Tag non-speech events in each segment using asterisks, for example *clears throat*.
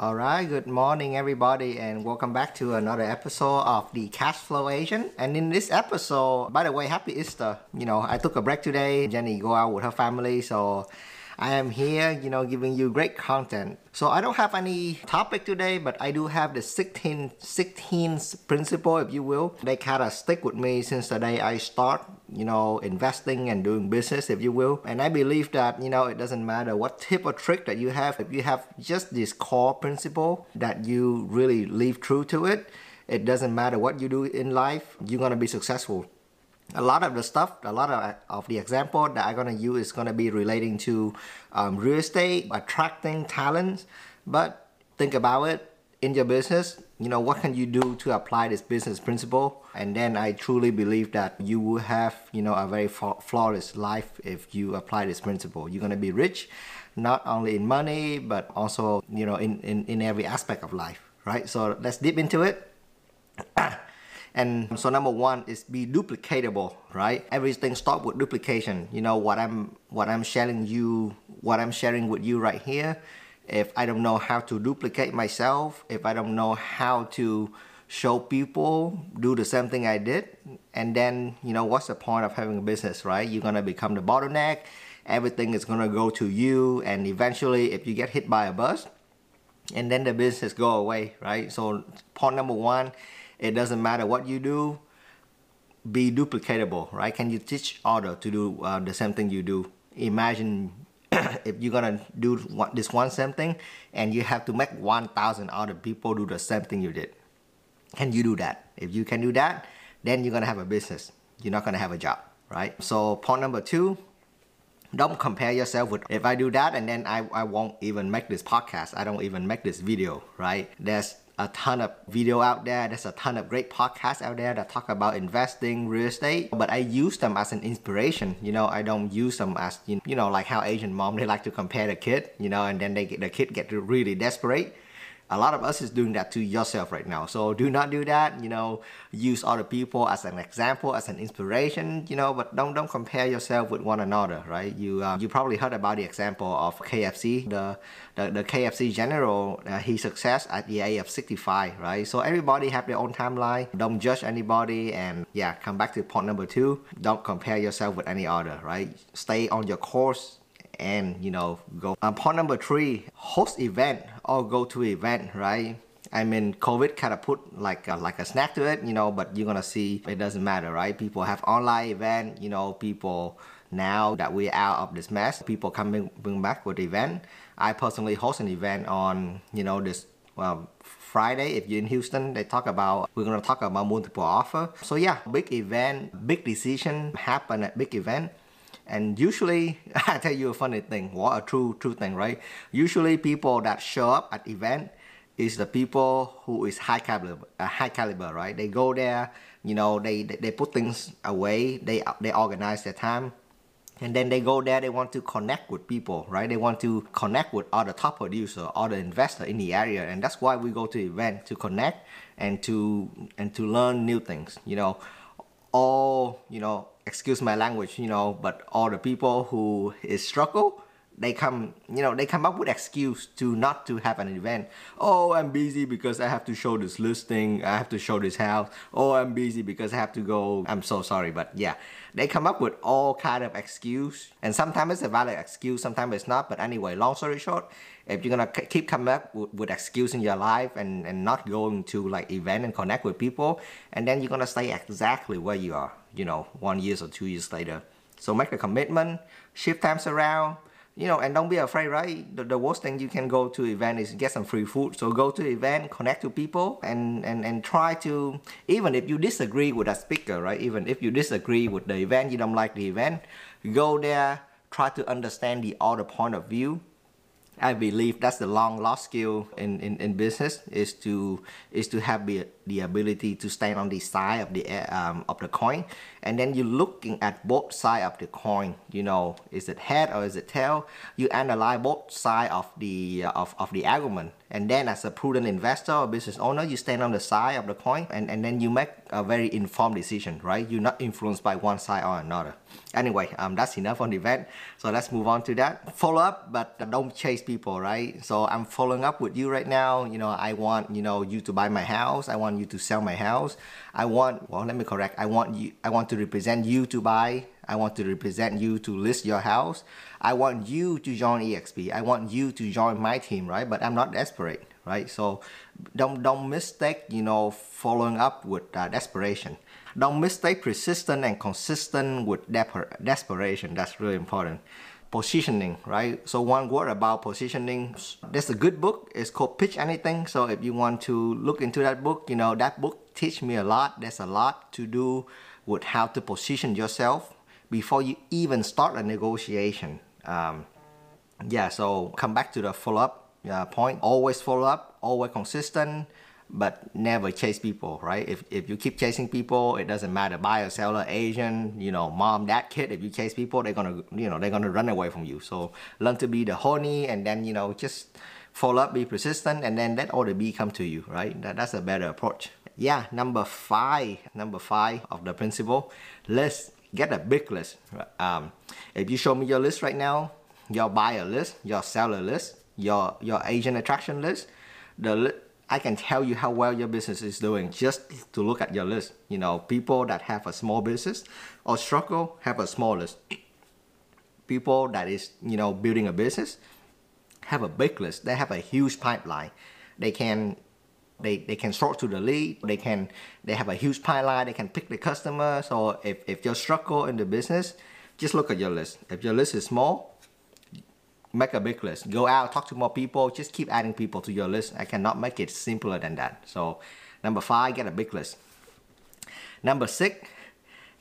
All right, good morning, everybody, and welcome back to another episode of the Cash Flow Agent. And in this episode, by the way, happy Easter. You know, I took a break today. Jenny go out with her family, so I am here, you know, giving you great content. So I don't have any topic today, but I do have the 16, 16 principle, if you will. They kind of stick with me since the day I start, you know, investing and doing business, if you will. And I believe that, you know, it doesn't matter what tip or trick that you have, if you have just this core principle that you really live true to it, it doesn't matter what you do in life, you're gonna be successful a lot of the stuff, a lot of, of the example that I'm gonna use is gonna be relating to um, real estate, attracting talents. But think about it in your business. You know what can you do to apply this business principle? And then I truly believe that you will have you know a very flawless life if you apply this principle. You're gonna be rich, not only in money but also you know in in, in every aspect of life. Right. So let's dip into it. *clears throat* And so number one is be duplicatable, right? Everything start with duplication. You know what I'm what I'm sharing you, what I'm sharing with you right here. If I don't know how to duplicate myself, if I don't know how to show people do the same thing I did, and then you know what's the point of having a business, right? You're gonna become the bottleneck. Everything is gonna go to you, and eventually, if you get hit by a bus, and then the business go away, right? So point number one it doesn't matter what you do, be duplicatable, right? Can you teach other to do uh, the same thing you do? Imagine *coughs* if you're gonna do this one same thing and you have to make 1,000 other people do the same thing you did. Can you do that? If you can do that, then you're gonna have a business. You're not gonna have a job, right? So point number two, don't compare yourself with if I do that and then I, I won't even make this podcast. I don't even make this video, right? There's a ton of video out there. There's a ton of great podcasts out there that talk about investing, real estate. But I use them as an inspiration. You know, I don't use them as you know, like how Asian mom they like to compare the kid. You know, and then they get the kid get really desperate a lot of us is doing that to yourself right now. So do not do that you know use other people as an example as an inspiration you know but don't don't compare yourself with one another right? You uh, you probably heard about the example of KFC the the, the KFC general uh, his success at the age of 65 right? So everybody have their own timeline. Don't judge anybody and yeah come back to point number two. Don't compare yourself with any other right? Stay on your course and you know go um, point number three host event or go to event right I mean, COVID kind of put like a, like a snack to it, you know. But you're gonna see it doesn't matter, right? People have online event, you know. People now that we're out of this mess, people coming bring back with event. I personally host an event on, you know, this well Friday. If you're in Houston, they talk about we're gonna talk about multiple offer. So yeah, big event, big decision happen at big event. And usually, *laughs* I tell you a funny thing, what a true true thing, right? Usually, people that show up at event is the people who is high caliber, uh, high caliber, right? They go there, you know, they, they they put things away, they they organize their time, and then they go there. They want to connect with people, right? They want to connect with other top producer, other investor in the area, and that's why we go to event to connect and to and to learn new things. You know, all you know excuse my language, you know, but all the people who is struggle, they come, you know, they come up with excuse to not to have an event. Oh, I'm busy because I have to show this listing. I have to show this house. Oh, I'm busy because I have to go. I'm so sorry, but yeah, they come up with all kind of excuse, and sometimes it's a valid excuse, sometimes it's not. But anyway, long story short, if you're gonna keep coming up with, with in your life and and not going to like event and connect with people, and then you're gonna stay exactly where you are you know, one years or two years later. So make the commitment, shift times around, you know, and don't be afraid, right? The, the worst thing you can go to event is get some free food. So go to the event, connect to people, and, and, and try to, even if you disagree with a speaker, right? Even if you disagree with the event, you don't like the event, go there, try to understand the other point of view, I believe that's the long lost skill in, in, in business is to is to have the, the ability to stand on the side of the um, of the coin and then you're looking at both side of the coin you know is it head or is it tail you analyze both side of the uh, of, of the argument And then as a prudent investor or business owner, you stand on the side of the coin and, and then you make a very informed decision, right? You're not influenced by one side or another. Anyway, um, that's enough on the event. So let's move on to that. Follow up, but don't chase people, right? So I'm following up with you right now. You know, I want, you know, you to buy my house. I want you to sell my house. I want, well, let me correct. I want you, I want to represent you to buy. I want to represent you to list your house. I want you to join EXP. I want you to join my team, right? But I'm not desperate, right? So don't don't mistake, you know, following up with uh, desperation. Don't mistake persistent and consistent with desperation. That's really important. Positioning, right? So one word about positioning. There's a good book. It's called Pitch Anything. So if you want to look into that book, you know that book teach me a lot. There's a lot to do with how to position yourself before you even start a negotiation um, yeah, so come back to the follow up uh, point. Always follow up, always consistent, but never chase people, right? If, if you keep chasing people, it doesn't matter buyer, seller, agent, you know, mom, dad, kid. If you chase people, they're gonna, you know, they're gonna run away from you. So learn to be the honey, and then you know, just follow up, be persistent, and then let all the bee come to you, right? That, that's a better approach. Yeah, number five, number five of the principle, let's get a big list. Um, if you show me your list right now, your buyer list, your seller list, your your agent attraction list, the I can tell you how well your business is doing just to look at your list. You know, people that have a small business or struggle have a small list. People that is you know building a business have a big list. They have a huge pipeline. They can they, they can sort to the lead they can they have a huge pipeline they can pick the customer so if, if you struggle in the business just look at your list if your list is small make a big list. Go out talk to more people just keep adding people to your list. I cannot make it simpler than that. So number five get a big list. Number six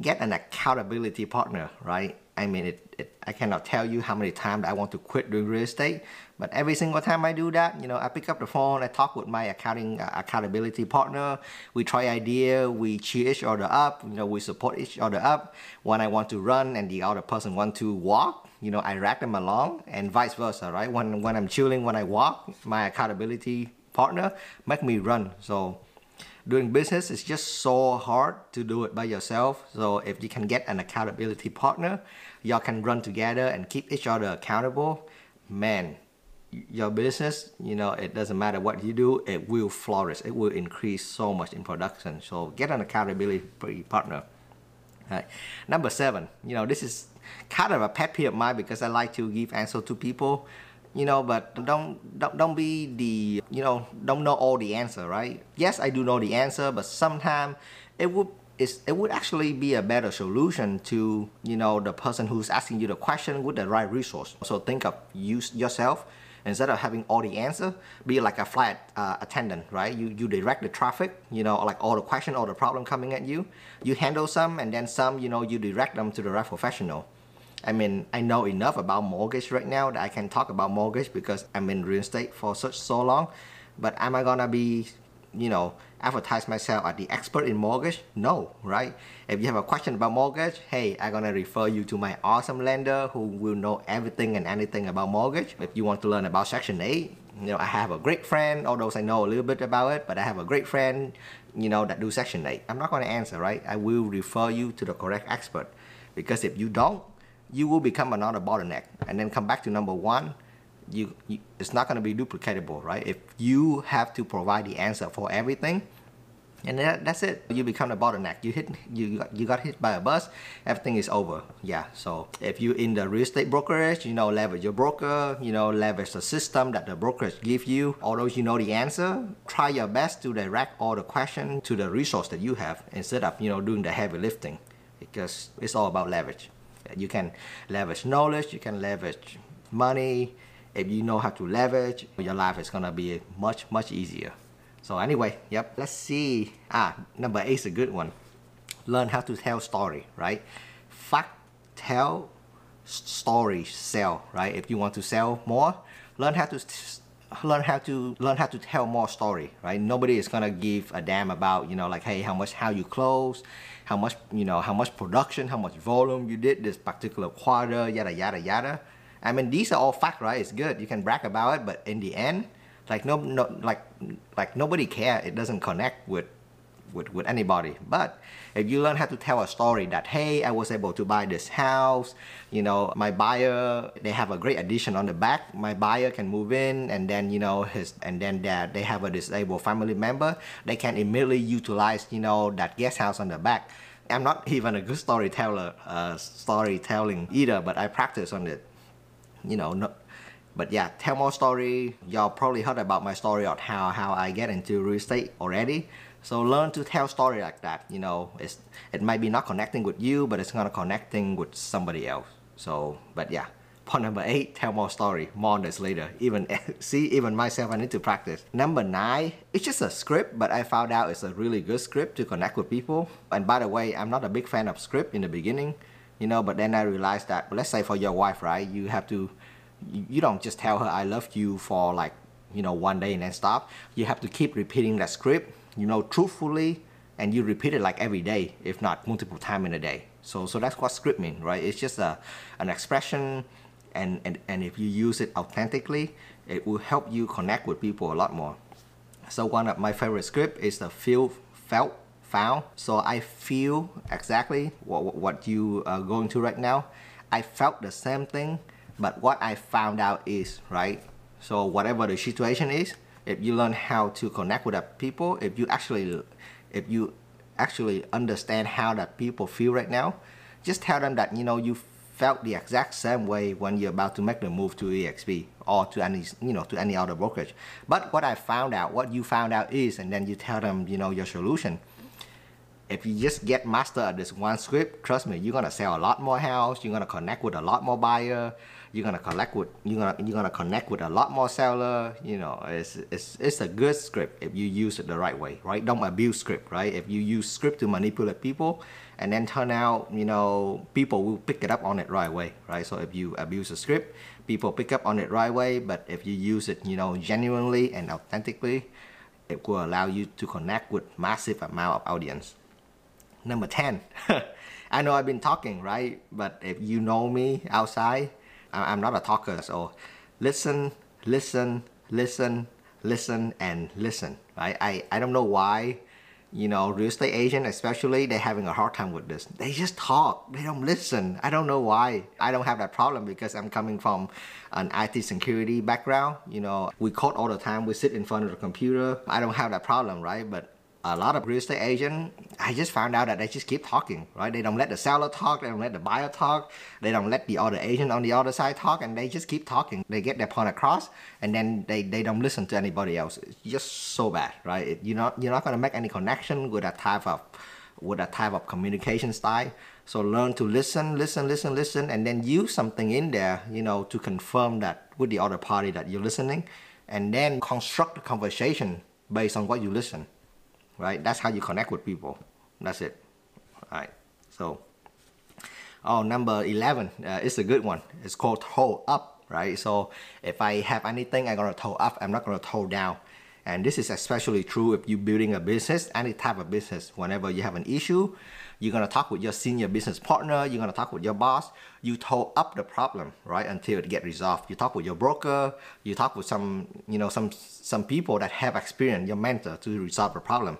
get an accountability partner right? I mean, it, it, I cannot tell you how many times I want to quit doing real estate, but every single time I do that, you know, I pick up the phone, I talk with my accounting uh, accountability partner. We try idea, we cheer each other up, you know, we support each other up. When I want to run and the other person want to walk, you know, I drag them along, and vice versa, right? When when I'm chilling, when I walk, my accountability partner make me run. So doing business is just so hard to do it by yourself. So if you can get an accountability partner, y'all can run together and keep each other accountable. Man, your business, you know, it doesn't matter what you do, it will flourish. It will increase so much in production. So get an accountability partner. Right. Number seven, you know, this is kind of a pet peeve of mine because I like to give answer to people you know but don't, don't don't be the you know don't know all the answer right yes i do know the answer but sometimes it would it's, it would actually be a better solution to you know the person who's asking you the question with the right resource so think of you yourself instead of having all the answer be like a flight uh, attendant right you you direct the traffic you know like all the question all the problem coming at you you handle some and then some you know you direct them to the right professional I mean, I know enough about mortgage right now that I can talk about mortgage because I'm in real estate for such so long. But am I gonna be, you know, advertise myself as the expert in mortgage? No, right? If you have a question about mortgage, hey, I'm gonna refer you to my awesome lender who will know everything and anything about mortgage. If you want to learn about Section 8, you know, I have a great friend, although I know a little bit about it, but I have a great friend, you know, that do Section 8. I'm not gonna answer, right? I will refer you to the correct expert. Because if you don't, you will become another bottleneck and then come back to number one you, you it's not going to be duplicatable right if you have to provide the answer for everything and that, that's it. You become the bottleneck. You hit you got, you got hit by a bus everything is over. Yeah so if you in the real estate brokerage you know leverage your broker you know leverage the system that the brokerage give you. Although you know the answer try your best to direct all the question to the resource that you have instead of you know doing the heavy lifting. Because it's all about leverage. You can leverage knowledge, you can leverage money. If you know how to leverage, your life is gonna be much, much easier. So anyway, yep, let's see. Ah, number eight is a good one. Learn how to tell story, right? Fact, tell, story, sell, right? If you want to sell more, learn how to learn how to learn how to tell more story right nobody is gonna give a damn about you know like hey how much how you close how much you know how much production how much volume you did this particular quarter yada yada yada i mean these are all fact right it's good you can brag about it but in the end Like no, no like like nobody care. It doesn't connect with with, with anybody. But if you learn how to tell a story that, hey, I was able to buy this house, you know, my buyer, they have a great addition on the back. My buyer can move in and then, you know, his, and then that they have a disabled family member, they can immediately utilize, you know, that guest house on the back. I'm not *laughs* even a good storyteller, uh, storytelling either, but I practice on it. You know, no, but yeah, tell more story. Y'all probably heard about my story on how, how I get into real estate already. So learn to tell story like that. You know, it's it might be not connecting with you, but it's gonna connecting with somebody else. So, but yeah. Point number eight, tell more story. More on this later. Even *laughs* see, even myself, I need to practice. Number nine, it's just a script, but I found out it's a really good script to connect with people. And by the way, I'm not a big fan of script in the beginning, you know. But then I realized that, let's say for your wife, right? You have to, you don't just tell her I love you for like, you know, one day and then stop. You have to keep repeating that script you know, truthfully, and you repeat it like every day, if not multiple times in a day. So, so that's what script means, right? It's just a, an expression, and, and, and if you use it authentically, it will help you connect with people a lot more. So one of my favorite script is the feel, felt, found. So I feel exactly what, what you are going to right now. I felt the same thing, but what I found out is, right? So whatever the situation is, if you learn how to connect with that people, if you actually, if you actually understand how that people feel right now, just tell them that you know you felt the exact same way when you're about to make the move to EXP or to any you know to any other brokerage. But what I found out, what you found out is, and then you tell them you know your solution. If you just get master at this one script, trust me, you're gonna sell a lot more house. You're gonna connect with a lot more buyer you're gonna collect with you're gonna you're gonna connect with a lot more seller you know it's it's it's a good script if you use it the right way right? Don't abuse script right? If you use script to manipulate people and then turn out you know people will pick it up on it right away right? So if you abuse a script people pick up on it right away but if you use it you know genuinely and authentically it will allow you to connect with massive amount of audience. Number 10 *laughs* I know I've been talking right? But if you know me outside I'm not a talker, so listen, listen, listen, listen, and listen. Right? I, I don't know why, you know, real estate agent especially, they're having a hard time with this. They just talk. They don't listen. I don't know why. I don't have that problem because I'm coming from an IT security background. You know, we code all the time. We sit in front of the computer. I don't have that problem, right? But a lot of real estate agent, I just found out that they just keep talking, right? They don't let the seller talk, they don't let the buyer talk, they don't let the other agent on the other side talk, and they just keep talking. They get their point across, and then they, they don't listen to anybody else. It's just so bad, right? It, you're not you're not gonna make any connection with that type of with that type of communication style. So learn to listen, listen, listen, listen, and then use something in there, you know, to confirm that with the other party that you're listening, and then construct the conversation based on what you listen right? That's how you connect with people. That's it. All right. So, oh, number 11 uh, is a good one. It's called toe up, right? So if I have anything, I'm going to toe up. I'm not going to toe down. And this is especially true if you're building a business, any type of business. Whenever you have an issue, you're gonna talk with your senior business partner, you're gonna talk with your boss, you toe up the problem, right, until it get resolved. You talk with your broker, you talk with some, you know, some some people that have experience, your mentor, to resolve the problem.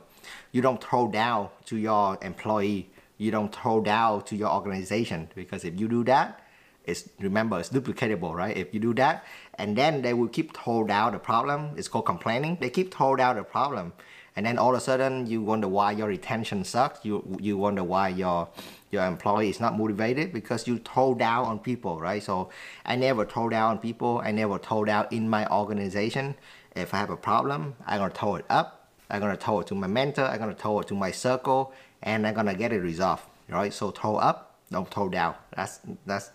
You don't throw down to your employee. You don't throw down to your organization because if you do that, it's remember it's duplicatable, right? If you do that, and then they will keep throw down the problem. It's called complaining. They keep throw down the problem, and then all of a sudden you wonder why your retention sucks. You you wonder why your your employee is not motivated because you throw down on people, right? So I never throw down on people. I never throw down in my organization. If I have a problem, I'm gonna throw it up I'm gonna throw it to my mentor, I'm gonna throw it to my circle, and I'm gonna get it resolved. Right? So throw up, don't throw down. That's that's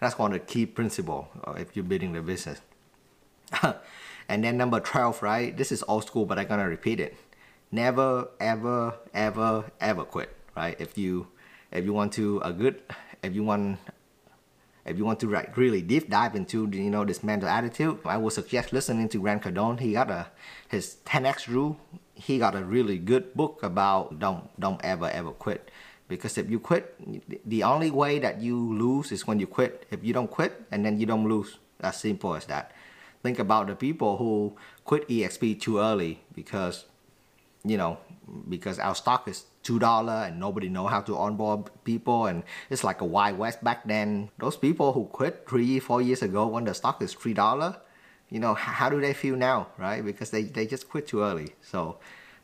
that's one of the key principle uh, if you're building the business. *laughs* and then number 12, right? This is old school, but I'm gonna repeat it. Never, ever, ever, ever quit. Right? If you if you want to a good if you want if you want to like really deep dive into you know this mental attitude, I would suggest listening to Grant Cardone. He got a his 10x rule he got a really good book about don't don't ever ever quit. Because if you quit the only way that you lose is when you quit. If you don't quit and then you don't lose. As simple as that. Think about the people who quit EXP too early because, you know, because our stock is two dollar and nobody know how to onboard people and it's like a wild west back then. Those people who quit three, four years ago when the stock is three dollar, you know, how do they feel now, right? Because they, they just quit too early. So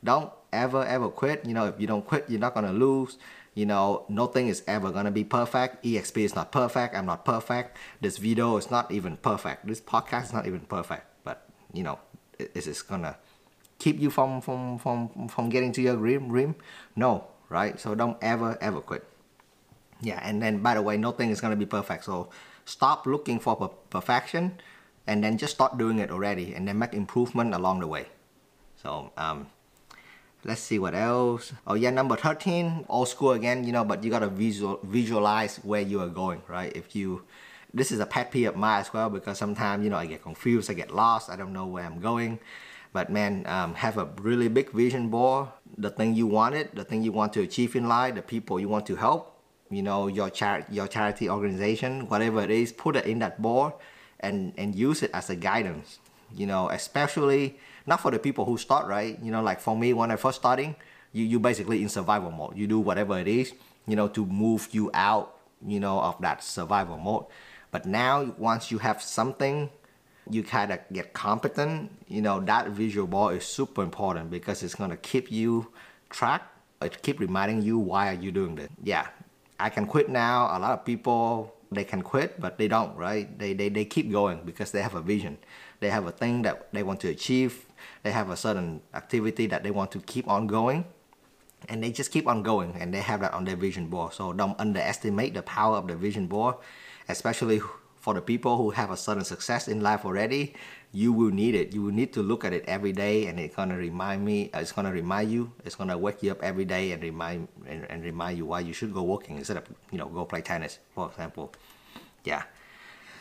don't ever ever quit. You know, if you don't quit, you're not gonna lose. You know nothing is ever gonna be perfect. Exp is not perfect. I'm not perfect. This video is not even perfect. This podcast is not even perfect. But you know is this gonna keep you from from from from getting to your dream dream? No right? So don't ever ever quit. Yeah and then by the way nothing is gonna be perfect. So stop looking for per perfection and then just start doing it already and then make improvement along the way. So um let's see what else. Oh yeah number 13 old school again you know but you gotta visual visualize where you are going right? If you this is a pet peeve of mine as well because sometimes you know I get confused I get lost I don't know where I'm going. But man um, have a really big vision board the thing you wanted the thing you want to achieve in life the people you want to help you know your char- your charity organization whatever it is put it in that board and and use it as a guidance you know especially not for the people who start right? You know like for me when i first starting you you basically in survival mode. You do whatever it is you know to move you out you know of that survival mode. But now once you have something you kind of get competent you know that visual board is super important because it's going to keep you track. It keep reminding you why are you doing this. Yeah i can quit now. A lot of people they can quit but they don't right? They, they, they keep going because they have a vision. They have a thing that they want to achieve. They have a certain activity that they want to keep on going. And they just keep on going and they have that on their vision board. So don't underestimate the power of the vision board especially for the people who have a certain success in life already you will need it you will need to look at it every day and it's gonna remind me uh, it's gonna remind you it's gonna wake you up every day and remind and, and remind you why you should go working instead of you know go play tennis for example yeah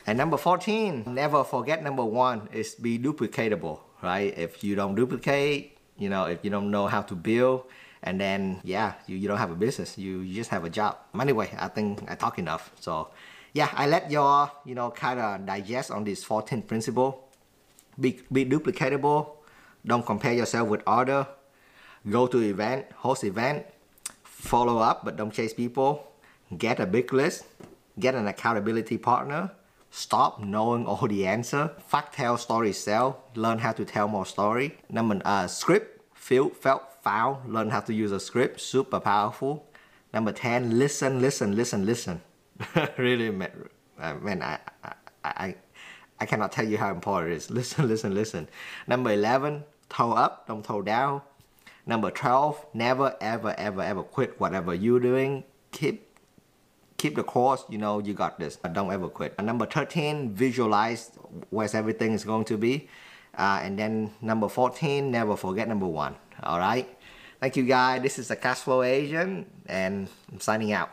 and number 14 never forget number one is be duplicatable right? If you don't duplicate, you know, if you don't know how to build, and then yeah, you, you don't have a business, you, you just have a job. Anyway, I think I talk enough. So yeah, I let y'all, you know, kind of digest on this 14 principle. Be, be duplicatable. Don't compare yourself with other. Go to event, host event, follow up, but don't chase people. Get a big list. Get an accountability partner Stop knowing all the answer. Fact tell story sell. Learn how to tell more story. Number uh, script. Feel, felt, found. Learn how to use a script. Super powerful. Number 10. Listen, listen, listen, listen. *laughs* really, man, uh, man I, I, I, I cannot tell you how important it is. *laughs* Listen, listen, listen. Number 11. Toe up, don't toe down. Number 12. Never, ever, ever, ever quit whatever you're doing. Keep keep the course, you know, you got this. Don't ever quit. Number 13, visualize where everything is going to be. Uh, and then number 14, never forget number one. All right. Thank you guys. This is the Cash Flow Agent and I'm signing out.